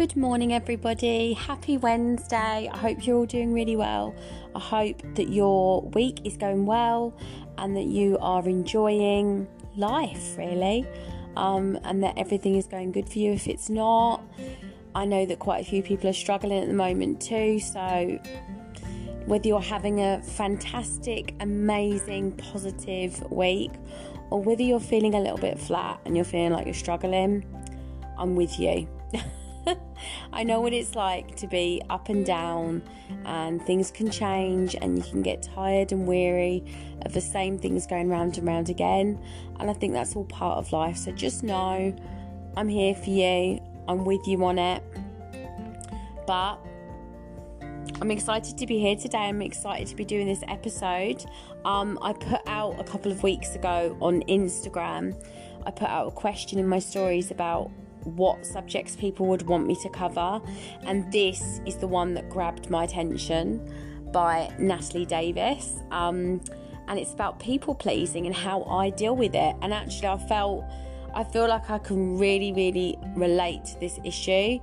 Good morning, everybody. Happy Wednesday. I hope you're all doing really well. I hope that your week is going well and that you are enjoying life, really, um, and that everything is going good for you. If it's not, I know that quite a few people are struggling at the moment too. So, whether you're having a fantastic, amazing, positive week, or whether you're feeling a little bit flat and you're feeling like you're struggling, I'm with you. I know what it's like to be up and down, and things can change, and you can get tired and weary of the same things going round and round again. And I think that's all part of life. So just know I'm here for you, I'm with you on it. But I'm excited to be here today. I'm excited to be doing this episode. Um, I put out a couple of weeks ago on Instagram, I put out a question in my stories about what subjects people would want me to cover, and this is the one that grabbed my attention by Natalie Davis. Um, and it's about people pleasing and how I deal with it. And actually, I felt I feel like I can really, really relate to this issue.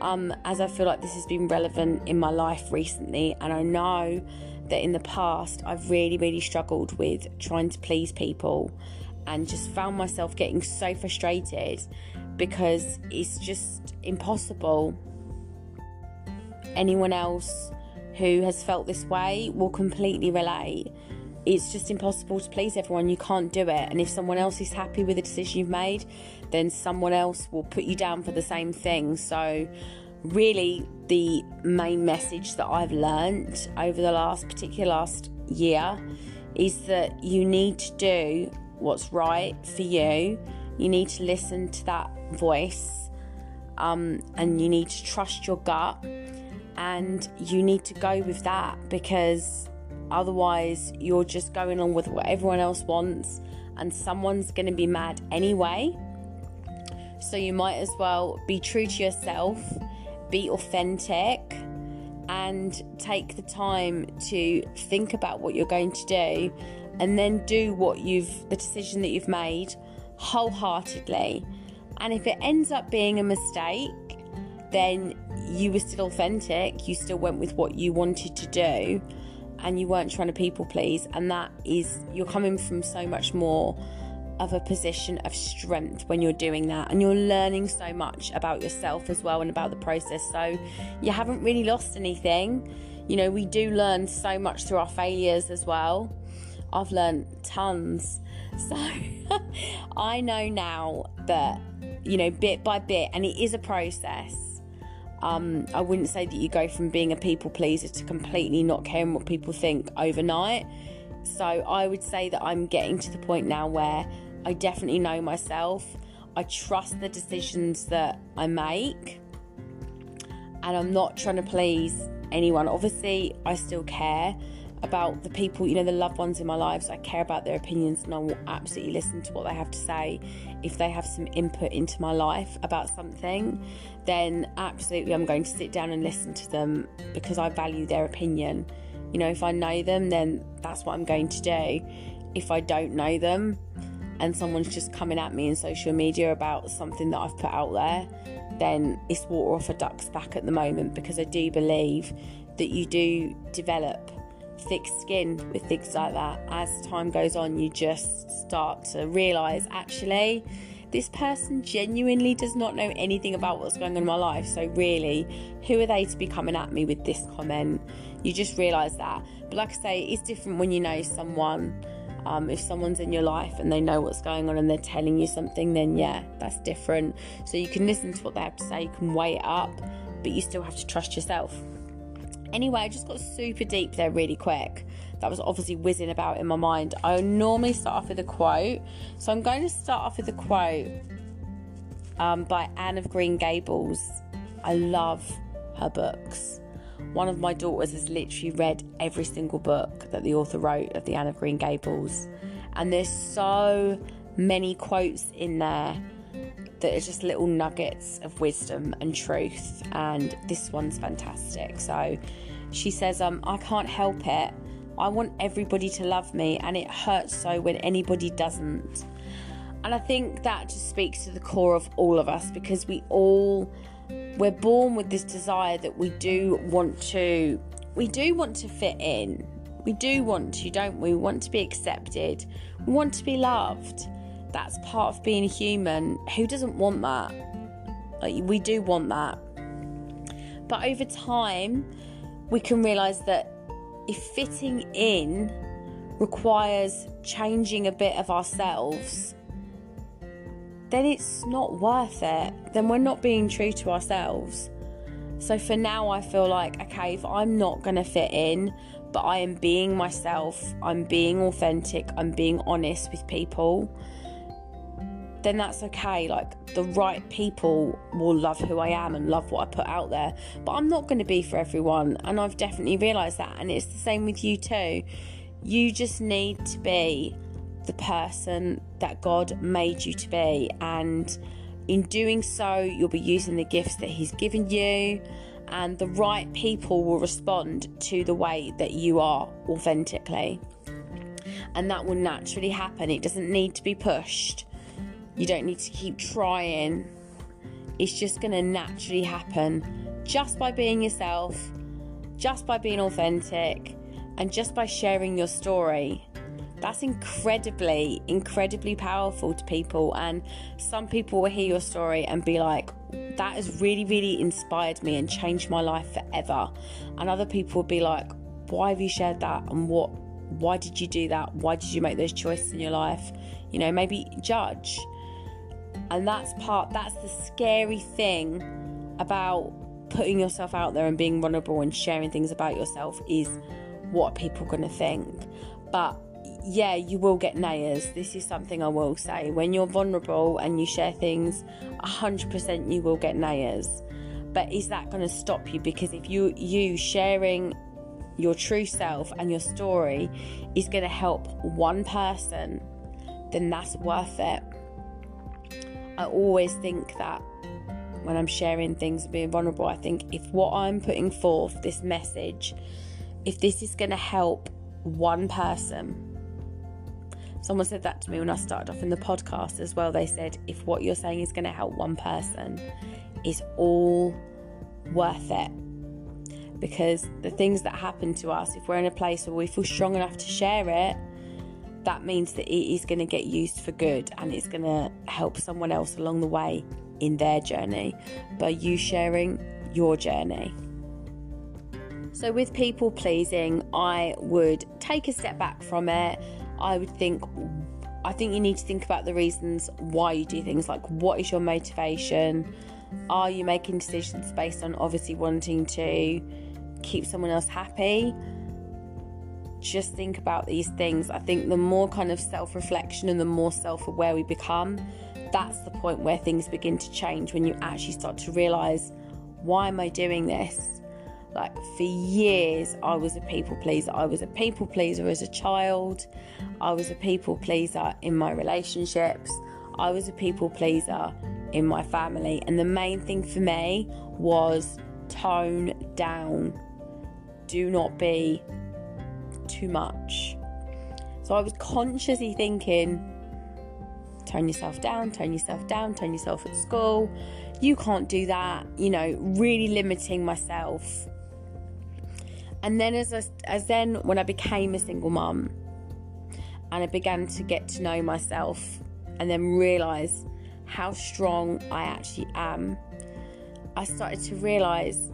Um, as I feel like this has been relevant in my life recently, and I know that in the past I've really, really struggled with trying to please people and just found myself getting so frustrated because it's just impossible. Anyone else who has felt this way will completely relate. It's just impossible to please everyone. You can't do it. And if someone else is happy with the decision you've made, then someone else will put you down for the same thing. So, really, the main message that I've learned over the last, particular last year, is that you need to do what's right for you. You need to listen to that voice um, and you need to trust your gut and you need to go with that because otherwise you're just going on with what everyone else wants and someone's going to be mad anyway. So you might as well be true to yourself, be authentic, and take the time to think about what you're going to do and then do what you've the decision that you've made wholeheartedly and if it ends up being a mistake, then you were still authentic, you still went with what you wanted to do, and you weren't trying to people please. And that is, you're coming from so much more of a position of strength when you're doing that, and you're learning so much about yourself as well and about the process. So you haven't really lost anything. You know, we do learn so much through our failures as well. I've learned tons. So I know now that you know, bit by bit, and it is a process. Um, I wouldn't say that you go from being a people pleaser to completely not caring what people think overnight. So I would say that I'm getting to the point now where I definitely know myself. I trust the decisions that I make, and I'm not trying to please anyone. Obviously, I still care, about the people, you know, the loved ones in my lives. I care about their opinions and I will absolutely listen to what they have to say. If they have some input into my life about something, then absolutely I'm going to sit down and listen to them because I value their opinion. You know, if I know them, then that's what I'm going to do. If I don't know them and someone's just coming at me in social media about something that I've put out there, then it's water off a duck's back at the moment because I do believe that you do develop thick skin with things like that. As time goes on, you just start to realize actually, this person genuinely does not know anything about what's going on in my life. So, really, who are they to be coming at me with this comment? You just realize that. But, like I say, it's different when you know someone. Um, if someone's in your life and they know what's going on and they're telling you something, then yeah, that's different. So, you can listen to what they have to say, you can weigh it up, but you still have to trust yourself. Anyway, I just got super deep there really quick. That was obviously whizzing about in my mind. I normally start off with a quote. So I'm going to start off with a quote um, by Anne of Green Gables. I love her books. One of my daughters has literally read every single book that the author wrote of the Anne of Green Gables. And there's so many quotes in there that are just little nuggets of wisdom and truth, and this one's fantastic. So she says, um, I can't help it. I want everybody to love me, and it hurts so when anybody doesn't. And I think that just speaks to the core of all of us because we all we're born with this desire that we do want to we do want to fit in. We do want to, don't we? We want to be accepted. We want to be loved. That's part of being human. Who doesn't want that? Like, we do want that. But over time, we can realize that if fitting in requires changing a bit of ourselves, then it's not worth it. Then we're not being true to ourselves. So for now, I feel like, okay, if I'm not going to fit in, but I am being myself, I'm being authentic, I'm being honest with people, then that's okay. Like the right people will love who I am and love what I put out there. But I'm not going to be for everyone. And I've definitely realised that. And it's the same with you too. You just need to be the person that God made you to be. And in doing so, you'll be using the gifts that He's given you, and the right people will respond to the way that you are authentically. And that will naturally happen. It doesn't need to be pushed, you don't need to keep trying. It's just going to naturally happen just by being yourself, just by being authentic, and just by sharing your story that's incredibly, incredibly powerful to people. And some people will hear your story and be like, that has really, really inspired me and changed my life forever. And other people will be like, why have you shared that? And what, why did you do that? Why did you make those choices in your life? You know, maybe judge. And that's part, that's the scary thing about putting yourself out there and being vulnerable and sharing things about yourself is what people going to think. But yeah, you will get nayers. This is something I will say. When you're vulnerable and you share things, 100% you will get nayers. But is that going to stop you? Because if you you sharing your true self and your story is going to help one person, then that's worth it. I always think that when I'm sharing things and being vulnerable, I think if what I'm putting forth, this message, if this is going to help one person, Someone said that to me when I started off in the podcast as well. They said, if what you're saying is going to help one person, it's all worth it. Because the things that happen to us, if we're in a place where we feel strong enough to share it, that means that it is going to get used for good and it's going to help someone else along the way in their journey by you sharing your journey. So, with people pleasing, I would take a step back from it I would think I think you need to think about the reasons why you do things like what is your motivation? Are you making decisions based on obviously wanting to keep someone else happy? Just think about these things. I think the more kind of self reflection and the more self aware we become, that's the point where things begin to change when you actually start to realize why am I doing this? Like for years, I was a people pleaser. I was a people pleaser as a child. I was a people pleaser in my relationships. I was a people pleaser in my family. And the main thing for me was tone down. Do not be too much. So I was consciously thinking, tone yourself down, tone yourself down, tone yourself at school. You can't do that, you know, really limiting myself and then as I, as then when I became a single mum and I began to get to know myself and then realize how strong I actually am, I started to realize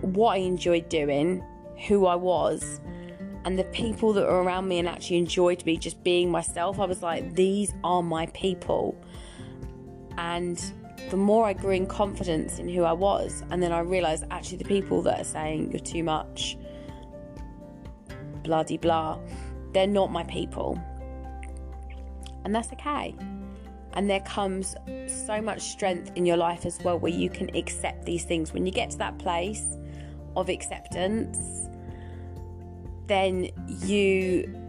what I enjoyed doing, who I was, and the people that were around me and actually enjoyed me just being myself. I was like, these are my people. And the more I grew in confidence in who I was, and then I realised actually the people that are saying you're too much, bloody blah, they're not my people. And that's okay. And there comes so much strength in your life as well where you can accept these things. When you get to that place of acceptance, then you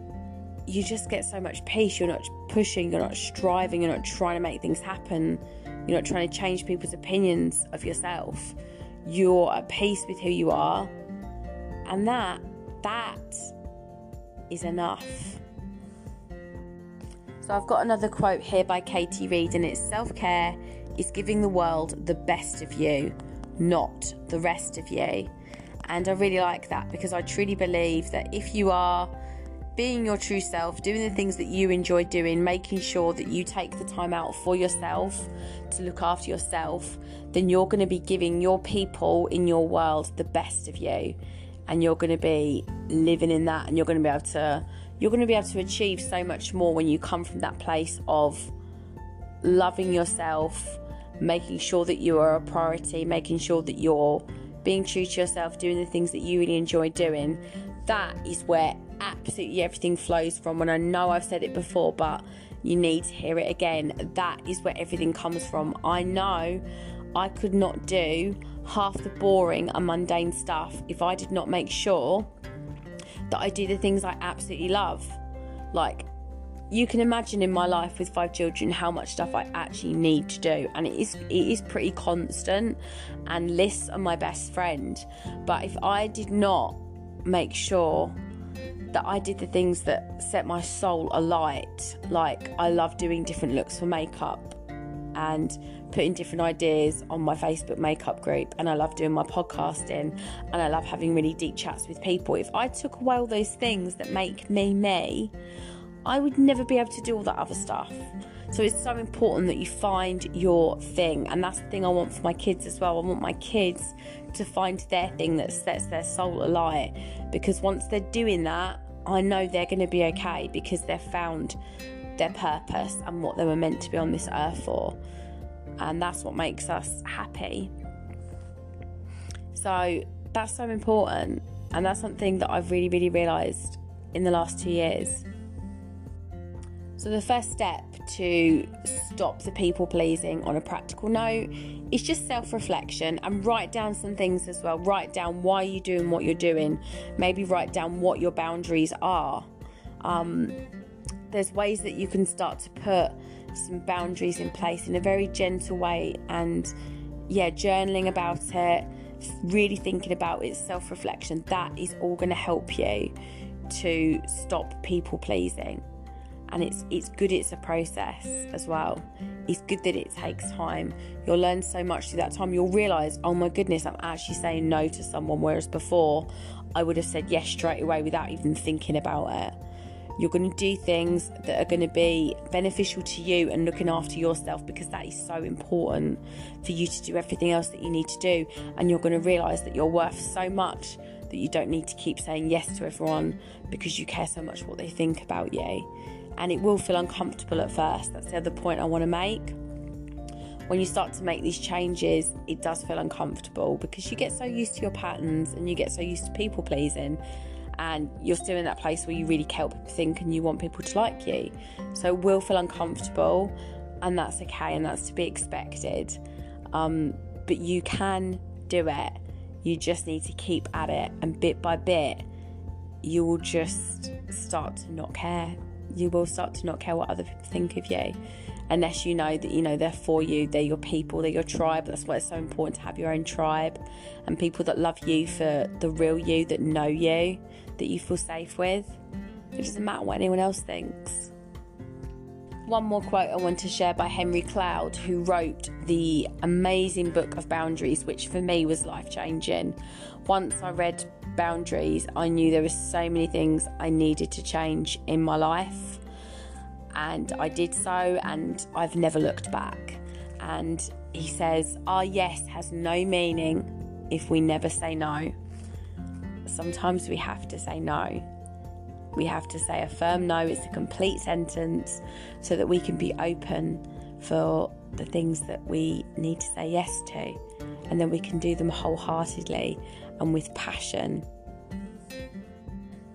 you just get so much peace. You're not pushing, you're not striving, you're not trying to make things happen you're not trying to change people's opinions of yourself. You're at peace with who you are. And that, that is enough. So I've got another quote here by Katie Reed, and it's self care is giving the world the best of you, not the rest of you. And I really like that because I truly believe that if you are being your true self, doing the things that you enjoy doing, making sure that you take the time out for yourself to look after yourself, then you're going to be giving your people in your world the best of you. And you're going to be living in that and you're going to be able to you're going to be able to achieve so much more when you come from that place of loving yourself, making sure that you are a priority, making sure that you're being true to yourself, doing the things that you really enjoy doing. That is where absolutely everything flows from. And I know I've said it before, but you need to hear it again. That is where everything comes from. I know I could not do half the boring and mundane stuff if I did not make sure that I do the things I absolutely love. Like, you can imagine in my life with five children how much stuff I actually need to do, and it is it is pretty constant. And lists are my best friend, but if I did not make sure that I did the things that set my soul alight. Like, I love doing different looks for makeup and putting different ideas on my Facebook makeup group. And I love doing my podcasting and I love having really deep chats with people. If I took away all those things that make me me, I would never be able to do all that other stuff. So it's so important that you find your thing. And that's the thing I want for my kids as well. I want my kids to find their thing that sets their soul alight because once they're doing that, I know they're going to be okay because they've found their purpose and what they were meant to be on this earth for. And that's what makes us happy. So that's so important. And that's something that I've really, really realised in the last two years. So, the first step to stop the people pleasing on a practical note is just self reflection and write down some things as well. Write down why you're doing what you're doing. Maybe write down what your boundaries are. Um, there's ways that you can start to put some boundaries in place in a very gentle way and, yeah, journaling about it, really thinking about it, self reflection. That is all going to help you to stop people pleasing and it's it's good it's a process as well. It's good that it takes time. You'll learn so much through that time. You'll realize oh my goodness i'm actually saying no to someone. Whereas before i would have said yes straight away without even thinking about it. You're going to do things that are going to be beneficial to you and looking after yourself because that is so important for you to do everything else that you need to do. And you're going to realize that you're worth so much that you don't need to keep saying yes to everyone because you care so much what they think about you and it will feel uncomfortable at first. That's the other point I want to make. When you start to make these changes, it does feel uncomfortable because you get so used to your patterns and you get so used to people pleasing, and you're still in that place where you really care what people think and you want people to like you. So it will feel uncomfortable, and that's okay and that's to be expected. Um, but you can do it. You just need to keep at it, and bit by bit, you will just start to not care you will start to not care what other people think of you. Unless you know that you know they're for you they're your people they're your tribe. That's why it's so important to have your own tribe and people that love you for the real you that know you that you feel safe with. It doesn't matter what anyone else thinks. One more quote I want to share by Henry Cloud, who wrote the amazing book of Boundaries, which for me was life changing. Once I read Boundaries, I knew there were so many things I needed to change in my life, and I did so, and I've never looked back. And he says, Our yes has no meaning if we never say no. Sometimes we have to say no we have to say a firm no, it's a complete sentence so that we can be open for the things that we need to say yes to. And then we can do them wholeheartedly and with passion.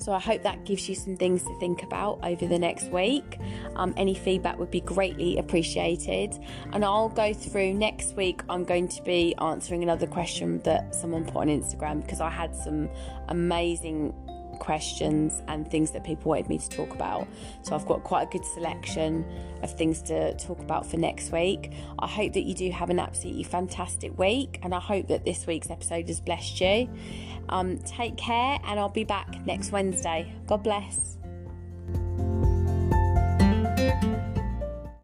So I hope that gives you some things to think about over the next week. Um, any feedback would be greatly appreciated. And I'll go through next week. I'm going to be answering another question that someone put on Instagram because I had some amazing questions and things that people wanted me to talk about. So I've got quite a good selection of things to talk about for next week. I hope that you do have an absolutely fantastic week, and I hope that this week's episode has blessed you. Um, take care, and I'll be back next Wednesday. God bless.